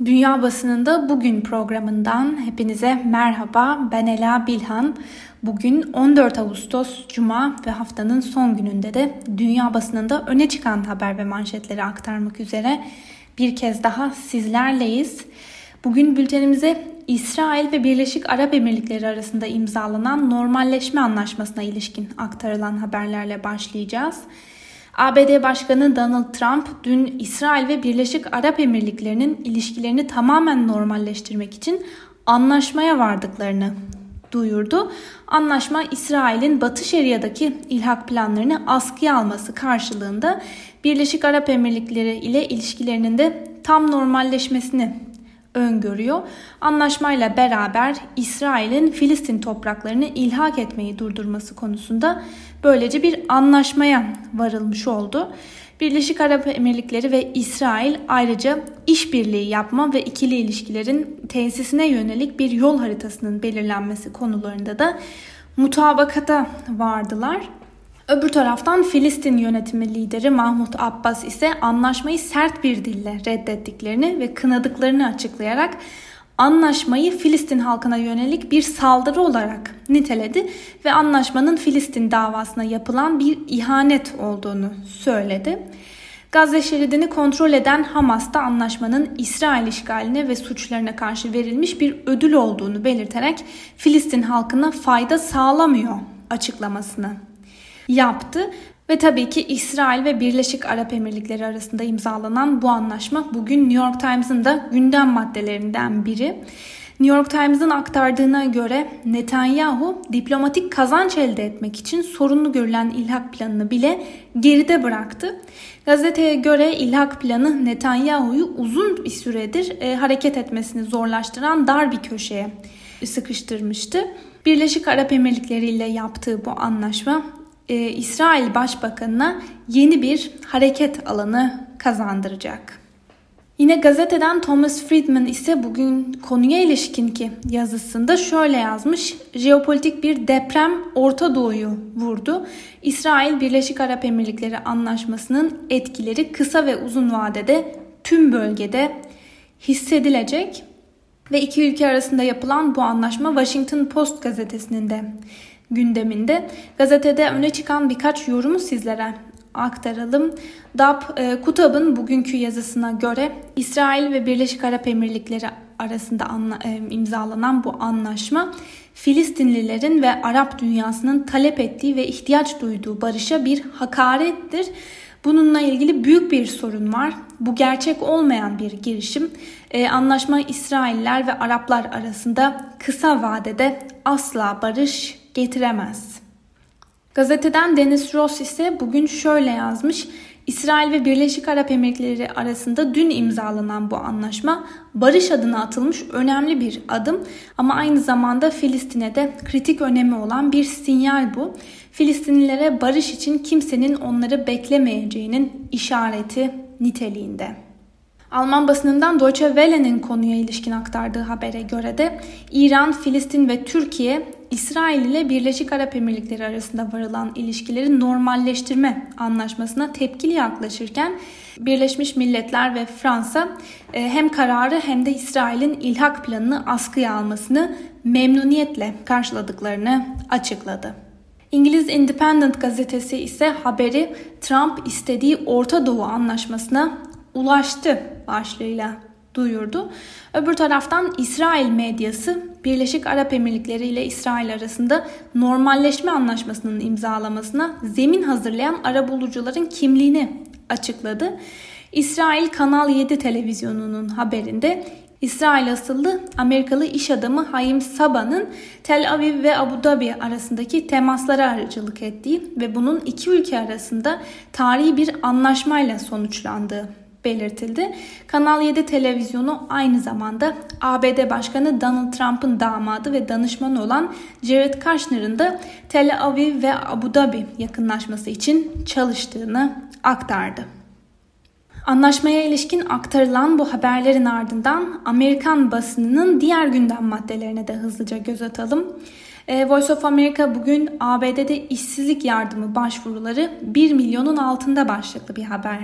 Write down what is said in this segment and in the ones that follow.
Dünya Basınında Bugün programından hepinize merhaba. Ben Ela Bilhan. Bugün 14 Ağustos Cuma ve haftanın son gününde de dünya basınında öne çıkan haber ve manşetleri aktarmak üzere bir kez daha sizlerleyiz. Bugün bültenimize İsrail ve Birleşik Arap Emirlikleri arasında imzalanan normalleşme anlaşmasına ilişkin aktarılan haberlerle başlayacağız. ABD Başkanı Donald Trump dün İsrail ve Birleşik Arap Emirlikleri'nin ilişkilerini tamamen normalleştirmek için anlaşmaya vardıklarını duyurdu. Anlaşma İsrail'in Batı Şeria'daki ilhak planlarını askıya alması karşılığında Birleşik Arap Emirlikleri ile ilişkilerinin de tam normalleşmesini öngörüyor. Anlaşmayla beraber İsrail'in Filistin topraklarını ilhak etmeyi durdurması konusunda böylece bir anlaşmaya varılmış oldu. Birleşik Arap Emirlikleri ve İsrail ayrıca işbirliği yapma ve ikili ilişkilerin tesisine yönelik bir yol haritasının belirlenmesi konularında da mutabakata vardılar. Öbür taraftan Filistin yönetimi lideri Mahmut Abbas ise anlaşmayı sert bir dille reddettiklerini ve kınadıklarını açıklayarak anlaşmayı Filistin halkına yönelik bir saldırı olarak niteledi ve anlaşmanın Filistin davasına yapılan bir ihanet olduğunu söyledi. Gazze şeridini kontrol eden Hamas da anlaşmanın İsrail işgaline ve suçlarına karşı verilmiş bir ödül olduğunu belirterek Filistin halkına fayda sağlamıyor açıklamasını yaptı. Ve tabii ki İsrail ve Birleşik Arap Emirlikleri arasında imzalanan bu anlaşma bugün New York Times'ın da gündem maddelerinden biri. New York Times'ın aktardığına göre Netanyahu diplomatik kazanç elde etmek için sorunlu görülen ilhak planını bile geride bıraktı. Gazeteye göre ilhak planı Netanyahu'yu uzun bir süredir e, hareket etmesini zorlaştıran dar bir köşeye sıkıştırmıştı. Birleşik Arap Emirlikleri ile yaptığı bu anlaşma e, İsrail Başbakanı'na yeni bir hareket alanı kazandıracak. Yine gazeteden Thomas Friedman ise bugün konuya ilişkin ki yazısında şöyle yazmış. Jeopolitik bir deprem Orta Doğu'yu vurdu. İsrail Birleşik Arap Emirlikleri anlaşmasının etkileri kısa ve uzun vadede tüm bölgede hissedilecek ve iki ülke arasında yapılan bu anlaşma Washington Post gazetesinin de gündeminde. Gazetede öne çıkan birkaç yorumu sizlere aktaralım. Dap e, Kutab'ın bugünkü yazısına göre İsrail ve Birleşik Arap Emirlikleri arasında anla, e, imzalanan bu anlaşma Filistinlilerin ve Arap dünyasının talep ettiği ve ihtiyaç duyduğu barışa bir hakarettir. Bununla ilgili büyük bir sorun var. Bu gerçek olmayan bir girişim. Ee, anlaşma İsrailler ve Araplar arasında kısa vadede asla barış getiremez. Gazeteden Dennis Ross ise bugün şöyle yazmış. İsrail ve Birleşik Arap Emirlikleri arasında dün imzalanan bu anlaşma barış adına atılmış önemli bir adım ama aynı zamanda Filistin'e de kritik önemi olan bir sinyal bu. Filistinlilere barış için kimsenin onları beklemeyeceğinin işareti niteliğinde. Alman basınından Deutsche Welle'nin konuya ilişkin aktardığı habere göre de İran, Filistin ve Türkiye İsrail ile Birleşik Arap Emirlikleri arasında varılan ilişkileri normalleştirme anlaşmasına tepkili yaklaşırken Birleşmiş Milletler ve Fransa e, hem kararı hem de İsrail'in ilhak planını askıya almasını memnuniyetle karşıladıklarını açıkladı. İngiliz Independent gazetesi ise haberi Trump istediği Orta Doğu anlaşmasına ulaştı başlığıyla duyurdu. Öbür taraftan İsrail medyası Birleşik Arap Emirlikleri ile İsrail arasında normalleşme anlaşmasının imzalamasına zemin hazırlayan arabulucuların kimliğini açıkladı. İsrail Kanal 7 televizyonunun haberinde İsrail asıllı Amerikalı iş adamı Hayim Saba'nın Tel Aviv ve Abu Dhabi arasındaki temaslara aracılık ettiği ve bunun iki ülke arasında tarihi bir anlaşmayla sonuçlandığı belirtildi. Kanal 7 televizyonu aynı zamanda ABD Başkanı Donald Trump'ın damadı ve danışmanı olan Jared Kushner'ın da Tel Aviv ve Abu Dhabi yakınlaşması için çalıştığını aktardı. Anlaşmaya ilişkin aktarılan bu haberlerin ardından Amerikan basınının diğer gündem maddelerine de hızlıca göz atalım. E, Voice of America bugün ABD'de işsizlik yardımı başvuruları 1 milyonun altında başlıklı bir haber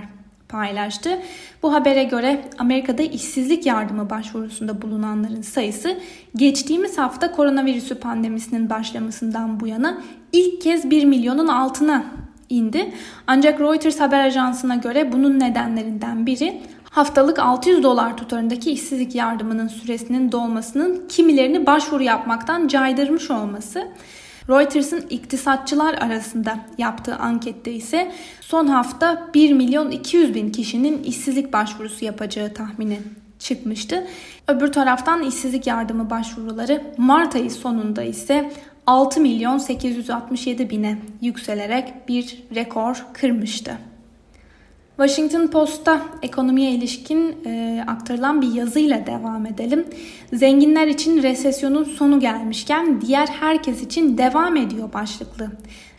paylaştı. Bu habere göre Amerika'da işsizlik yardımı başvurusunda bulunanların sayısı geçtiğimiz hafta koronavirüsü pandemisinin başlamasından bu yana ilk kez 1 milyonun altına indi. Ancak Reuters haber ajansına göre bunun nedenlerinden biri haftalık 600 dolar tutarındaki işsizlik yardımının süresinin dolmasının kimilerini başvuru yapmaktan caydırmış olması. Reuters'ın iktisatçılar arasında yaptığı ankette ise son hafta 1 milyon 200 bin kişinin işsizlik başvurusu yapacağı tahmini çıkmıştı. Öbür taraftan işsizlik yardımı başvuruları Mart ayı sonunda ise 6 milyon 867 bine yükselerek bir rekor kırmıştı. Washington Post'ta ekonomiye ilişkin e, aktarılan bir yazıyla devam edelim. Zenginler için resesyonun sonu gelmişken diğer herkes için devam ediyor başlıklı.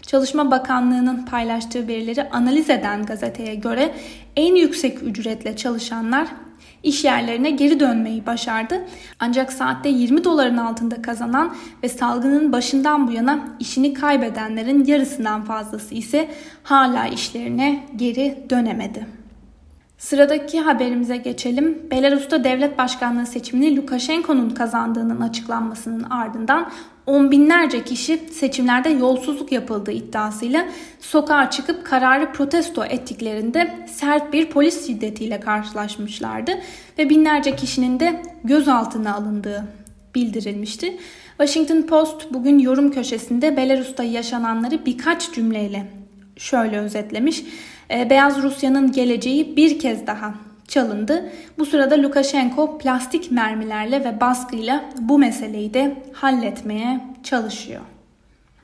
Çalışma Bakanlığı'nın paylaştığı verileri analiz eden gazeteye göre en yüksek ücretle çalışanlar iş yerlerine geri dönmeyi başardı. Ancak saatte 20 doların altında kazanan ve salgının başından bu yana işini kaybedenlerin yarısından fazlası ise hala işlerine geri dönemedi. Sıradaki haberimize geçelim. Belarus'ta devlet başkanlığı seçimini Lukashenko'nun kazandığının açıklanmasının ardından on binlerce kişi seçimlerde yolsuzluk yapıldığı iddiasıyla sokağa çıkıp kararı protesto ettiklerinde sert bir polis şiddetiyle karşılaşmışlardı ve binlerce kişinin de gözaltına alındığı bildirilmişti. Washington Post bugün yorum köşesinde Belarus'ta yaşananları birkaç cümleyle şöyle özetlemiş. Ee, Beyaz Rusya'nın geleceği bir kez daha çalındı. Bu sırada Lukashenko plastik mermilerle ve baskıyla bu meseleyi de halletmeye çalışıyor.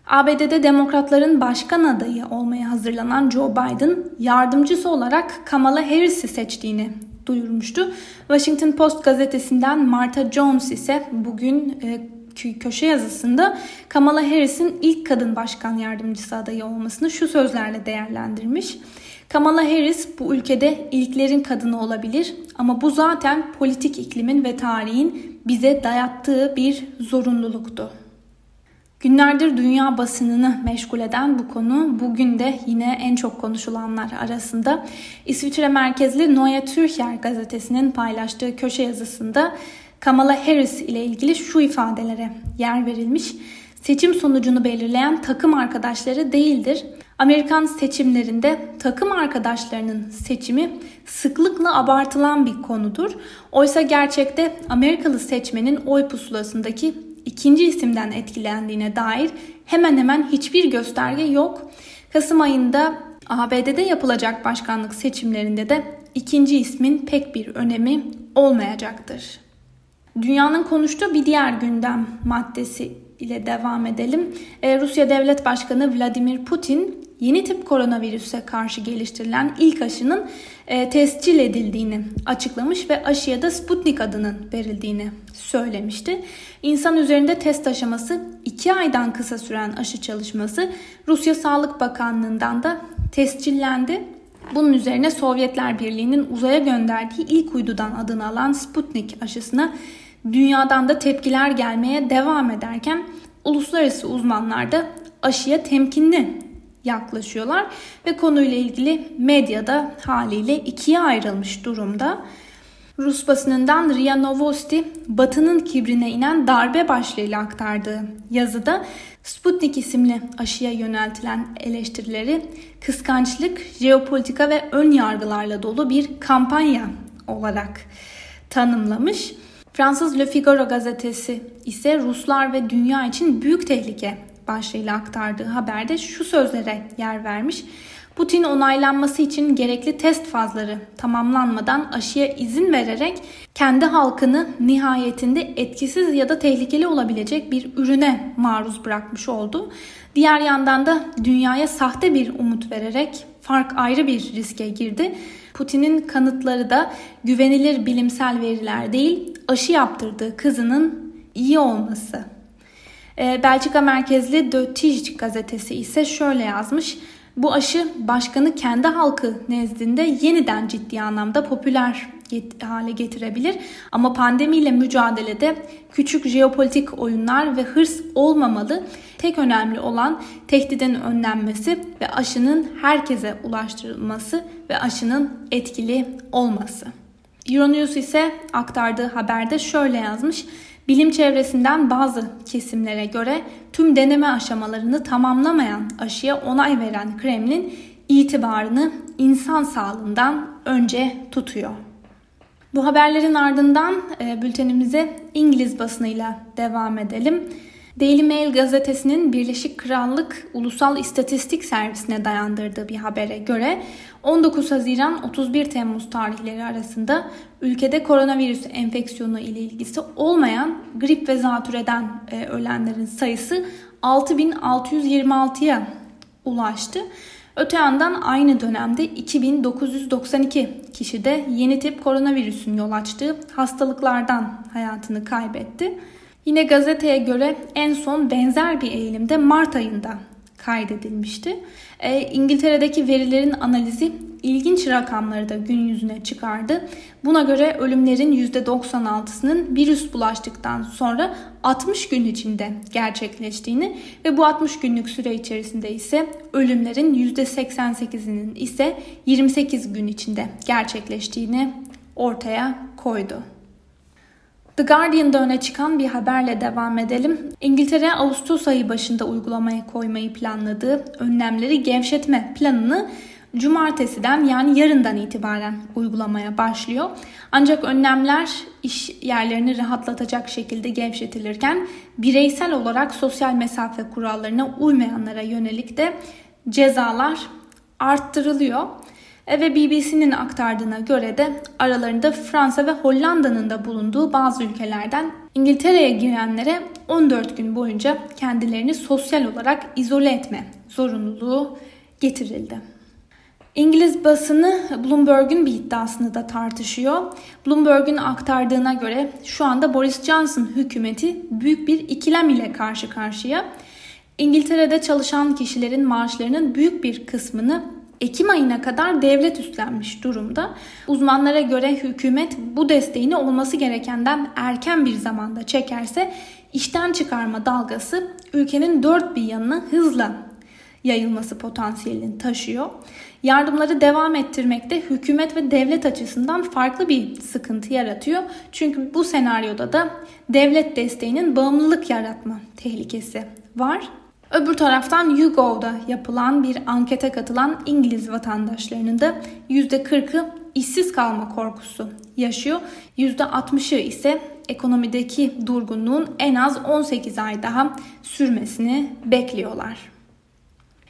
ABD'de demokratların başkan adayı olmaya hazırlanan Joe Biden yardımcısı olarak Kamala Harris'i seçtiğini duyurmuştu. Washington Post gazetesinden Martha Jones ise bugün e, köşe yazısında Kamala Harris'in ilk kadın başkan yardımcısı adayı olmasını şu sözlerle değerlendirmiş. Kamala Harris bu ülkede ilklerin kadını olabilir ama bu zaten politik iklimin ve tarihin bize dayattığı bir zorunluluktu. Günlerdir dünya basınını meşgul eden bu konu bugün de yine en çok konuşulanlar arasında. İsviçre merkezli Neue Türker gazetesinin paylaştığı köşe yazısında Kamala Harris ile ilgili şu ifadelere yer verilmiş. Seçim sonucunu belirleyen takım arkadaşları değildir. Amerikan seçimlerinde takım arkadaşlarının seçimi sıklıkla abartılan bir konudur. Oysa gerçekte Amerikalı seçmenin oy pusulasındaki ikinci isimden etkilendiğine dair hemen hemen hiçbir gösterge yok. Kasım ayında ABD'de yapılacak başkanlık seçimlerinde de ikinci ismin pek bir önemi olmayacaktır. Dünyanın konuştuğu bir diğer gündem maddesi ile devam edelim. Ee, Rusya Devlet Başkanı Vladimir Putin yeni tip koronavirüse karşı geliştirilen ilk aşının e, tescil edildiğini açıklamış ve aşıya da Sputnik adının verildiğini söylemişti. İnsan üzerinde test aşaması 2 aydan kısa süren aşı çalışması Rusya Sağlık Bakanlığı'ndan da tescillendi. Bunun üzerine Sovyetler Birliği'nin uzaya gönderdiği ilk uydudan adını alan Sputnik aşısına dünyadan da tepkiler gelmeye devam ederken uluslararası uzmanlar da aşıya temkinli yaklaşıyorlar ve konuyla ilgili medyada haliyle ikiye ayrılmış durumda. Rus basınından RIA Novosti, Batı'nın kibrine inen darbe başlığıyla aktardığı yazıda Sputnik isimli aşıya yöneltilen eleştirileri kıskançlık, jeopolitika ve ön yargılarla dolu bir kampanya olarak tanımlamış. Fransız Le Figaro gazetesi ise Ruslar ve dünya için büyük tehlike başlığıyla aktardığı haberde şu sözlere yer vermiş. Putin onaylanması için gerekli test fazları tamamlanmadan aşıya izin vererek kendi halkını nihayetinde etkisiz ya da tehlikeli olabilecek bir ürüne maruz bırakmış oldu. Diğer yandan da dünyaya sahte bir umut vererek fark ayrı bir riske girdi. Putin'in kanıtları da güvenilir bilimsel veriler değil, aşı yaptırdığı kızının iyi olması. Ee, Belçika merkezli De gazetesi ise şöyle yazmış. Bu aşı başkanı kendi halkı nezdinde yeniden ciddi anlamda popüler hale getirebilir. Ama pandemiyle mücadelede küçük jeopolitik oyunlar ve hırs olmamalı. Tek önemli olan tehdidin önlenmesi ve aşının herkese ulaştırılması ve aşının etkili olması. Euronews ise aktardığı haberde şöyle yazmış. Bilim çevresinden bazı kesimlere göre tüm deneme aşamalarını tamamlamayan aşıya onay veren Kremlin itibarını insan sağlığından önce tutuyor. Bu haberlerin ardından e, bültenimize İngiliz basınıyla devam edelim. Daily Mail gazetesinin Birleşik Krallık Ulusal İstatistik Servisi'ne dayandırdığı bir habere göre 19 Haziran 31 Temmuz tarihleri arasında ülkede koronavirüs enfeksiyonu ile ilgisi olmayan grip ve zatürreden e, ölenlerin sayısı 6626'ya ulaştı. Öte yandan aynı dönemde 2992 kişi de yeni tip koronavirüsün yol açtığı hastalıklardan hayatını kaybetti. Yine gazeteye göre en son benzer bir eğilimde Mart ayında kaydedilmişti. E, İngiltere'deki verilerin analizi ilginç rakamları da gün yüzüne çıkardı. Buna göre ölümlerin %96'sının virüs bulaştıktan sonra 60 gün içinde gerçekleştiğini ve bu 60 günlük süre içerisinde ise ölümlerin %88'inin ise 28 gün içinde gerçekleştiğini ortaya koydu. The Guardian'da öne çıkan bir haberle devam edelim. İngiltere Ağustos ayı başında uygulamaya koymayı planladığı önlemleri gevşetme planını cumartesiden yani yarından itibaren uygulamaya başlıyor. Ancak önlemler iş yerlerini rahatlatacak şekilde gevşetilirken bireysel olarak sosyal mesafe kurallarına uymayanlara yönelik de cezalar arttırılıyor. E, ve BBC'nin aktardığına göre de aralarında Fransa ve Hollanda'nın da bulunduğu bazı ülkelerden İngiltere'ye girenlere 14 gün boyunca kendilerini sosyal olarak izole etme zorunluluğu getirildi. İngiliz basını Bloomberg'un bir iddiasını da tartışıyor. Bloomberg'un aktardığına göre şu anda Boris Johnson hükümeti büyük bir ikilem ile karşı karşıya. İngiltere'de çalışan kişilerin maaşlarının büyük bir kısmını Ekim ayına kadar devlet üstlenmiş durumda. Uzmanlara göre hükümet bu desteğini olması gerekenden erken bir zamanda çekerse işten çıkarma dalgası ülkenin dört bir yanına hızla yayılması potansiyelini taşıyor. Yardımları devam ettirmekte hükümet ve devlet açısından farklı bir sıkıntı yaratıyor. Çünkü bu senaryoda da devlet desteğinin bağımlılık yaratma tehlikesi var. Öbür taraftan YouGov'da yapılan bir ankete katılan İngiliz vatandaşlarının da %40'ı işsiz kalma korkusu yaşıyor. %60'ı ise ekonomideki durgunluğun en az 18 ay daha sürmesini bekliyorlar.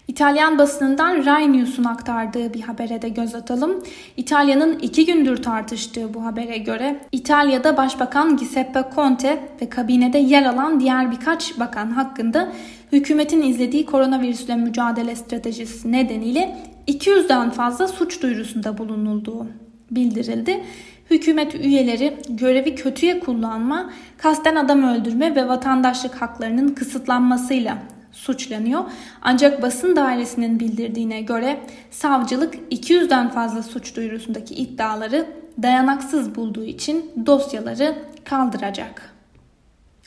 İtalyan basınından Rai News'un aktardığı bir habere de göz atalım. İtalya'nın iki gündür tartıştığı bu habere göre İtalya'da Başbakan Giuseppe Conte ve kabinede yer alan diğer birkaç bakan hakkında hükümetin izlediği koronavirüsle mücadele stratejisi nedeniyle 200'den fazla suç duyurusunda bulunulduğu bildirildi. Hükümet üyeleri görevi kötüye kullanma, kasten adam öldürme ve vatandaşlık haklarının kısıtlanmasıyla suçlanıyor. Ancak basın dairesinin bildirdiğine göre savcılık 200'den fazla suç duyurusundaki iddiaları dayanaksız bulduğu için dosyaları kaldıracak.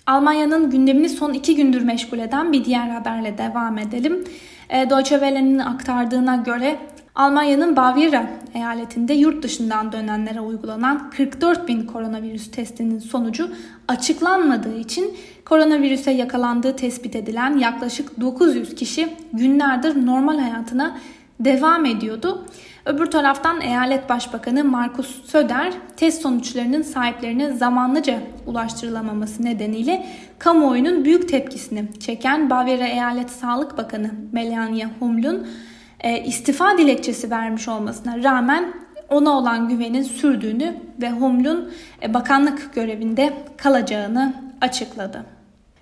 Almanya'nın gündemini son iki gündür meşgul eden bir diğer haberle devam edelim. E, Deutsche Welle'nin aktardığına göre Almanya'nın Bavyera eyaletinde yurt dışından dönenlere uygulanan 44 bin koronavirüs testinin sonucu açıklanmadığı için koronavirüse yakalandığı tespit edilen yaklaşık 900 kişi günlerdir normal hayatına devam ediyordu. Öbür taraftan eyalet başbakanı Markus Söder test sonuçlarının sahiplerine zamanlıca ulaştırılamaması nedeniyle kamuoyunun büyük tepkisini çeken Bavyera Eyalet Sağlık Bakanı Melania Humlun e, istifa dilekçesi vermiş olmasına rağmen ona olan güvenin sürdüğünü ve Humlun e, bakanlık görevinde kalacağını açıkladı.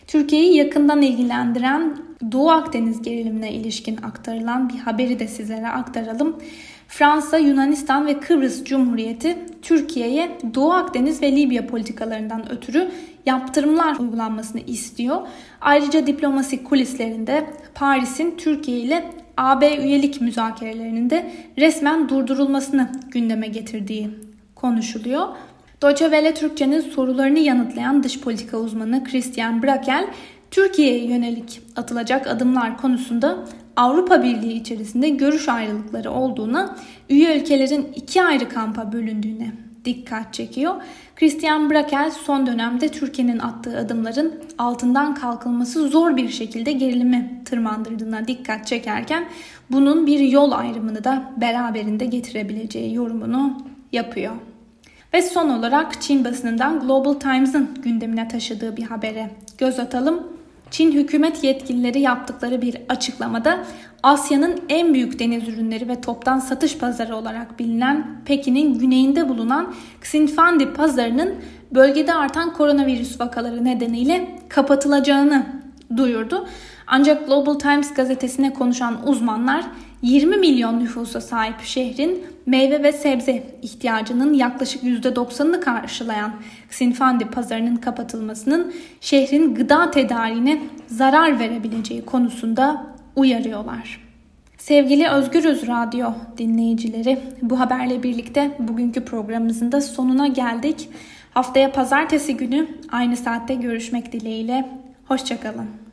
Türkiye'yi yakından ilgilendiren Doğu Akdeniz gerilimine ilişkin aktarılan bir haberi de sizlere aktaralım. Fransa, Yunanistan ve Kıbrıs Cumhuriyeti Türkiye'ye Doğu Akdeniz ve Libya politikalarından ötürü yaptırımlar uygulanmasını istiyor. Ayrıca diplomasi kulislerinde Paris'in Türkiye ile AB üyelik müzakerelerinin de resmen durdurulmasını gündeme getirdiği konuşuluyor. Deutsche Welle Türkçe'nin sorularını yanıtlayan dış politika uzmanı Christian Brakel, Türkiye'ye yönelik atılacak adımlar konusunda Avrupa Birliği içerisinde görüş ayrılıkları olduğuna, üye ülkelerin iki ayrı kampa bölündüğüne dikkat çekiyor. Christian Brakel son dönemde Türkiye'nin attığı adımların altından kalkılması zor bir şekilde gerilimi tırmandırdığına dikkat çekerken bunun bir yol ayrımını da beraberinde getirebileceği yorumunu yapıyor. Ve son olarak Çin basınından Global Times'ın gündemine taşıdığı bir habere göz atalım. Çin hükümet yetkilileri yaptıkları bir açıklamada Asya'nın en büyük deniz ürünleri ve toptan satış pazarı olarak bilinen Pekin'in güneyinde bulunan Xinfandi pazarının bölgede artan koronavirüs vakaları nedeniyle kapatılacağını duyurdu. Ancak Global Times gazetesine konuşan uzmanlar 20 milyon nüfusa sahip şehrin meyve ve sebze ihtiyacının yaklaşık %90'ını karşılayan Xinfandi pazarının kapatılmasının şehrin gıda tedariğine zarar verebileceği konusunda uyarıyorlar. Sevgili Özgürüz Radyo dinleyicileri, bu haberle birlikte bugünkü programımızın da sonuna geldik. Haftaya pazartesi günü aynı saatte görüşmek dileğiyle. Hoşçakalın.